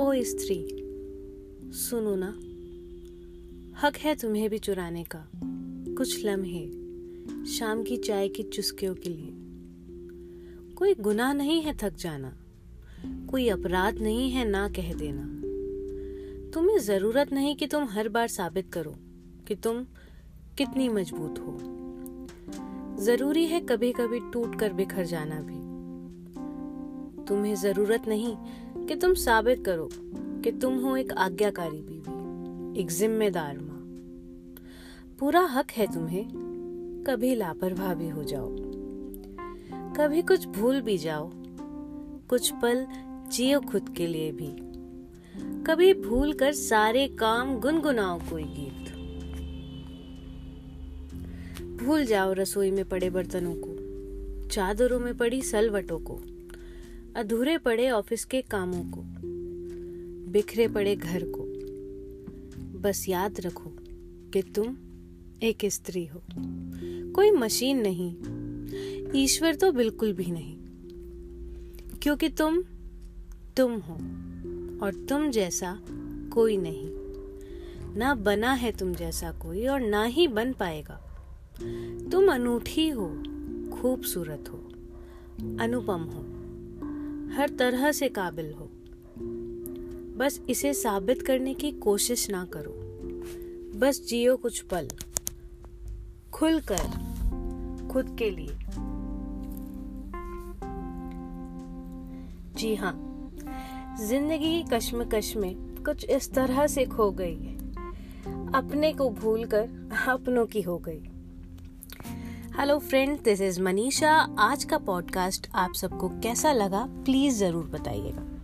स्त्री, सुनो ना। हक है तुम्हें भी चुराने का। कुछ लम्हे, शाम की चाय की चुस्कियों के लिए। कोई गुनाह नहीं है थक जाना। कोई अपराध नहीं है ना कह देना। तुम्हें ज़रूरत नहीं कि तुम हर बार साबित करो कि तुम कितनी मज़बूत हो। ज़रूरी है कभी कभी टूट कर बिखर जाना भी। तुम्हें ज़रूरत नहीं कि तुम साबित करो कि तुम हो एक आज्ञाकारी बीवी, एक जिम्मेदार माँ। पूरा हक है तुम्हें, कभी लापरवाह भी हो जाओ। कभी कुछ भूल भी जाओ, कुछ पल जियो खुद के लिए भी। कभी भूल कर सारे काम गुनगुनाओ कोई गीत। भूल जाओ रसोई में पड़े बर्तनों को, चादरों में पड़ी सलवटों को। अधूरे पड़े ऑफ़िस के कामों को, बिखरे पड़े घर को। बस याद रखो कि तुम एक स्त्री हो। कोई मशीन नहीं, ईश्वर तो बिल्कुल भी नहीं। क्योंकि तुम तुम हो और तुम जैसा कोई नहीं। ना बना है तुम जैसा कोई और ना ही बन पाएगा। तुम अनूठी हो, खूबसूरत हो, अनुपम हो। हर तरह से काबिल हो। बस इसे साबित करने की कोशिश ना करो। बस जियो कुछ पल। खुलकर खुद के लिए। जी हाँ ज़िंदगी की कश्मकश में कुछ इस तरह से खो गई है। अपने को भूलकर अपनों की हो गई। Hello friend this is Manisha आज का पॉडकास्ट आप सबको कैसा लगा प्लीज़ ज़रूर बताइएगा।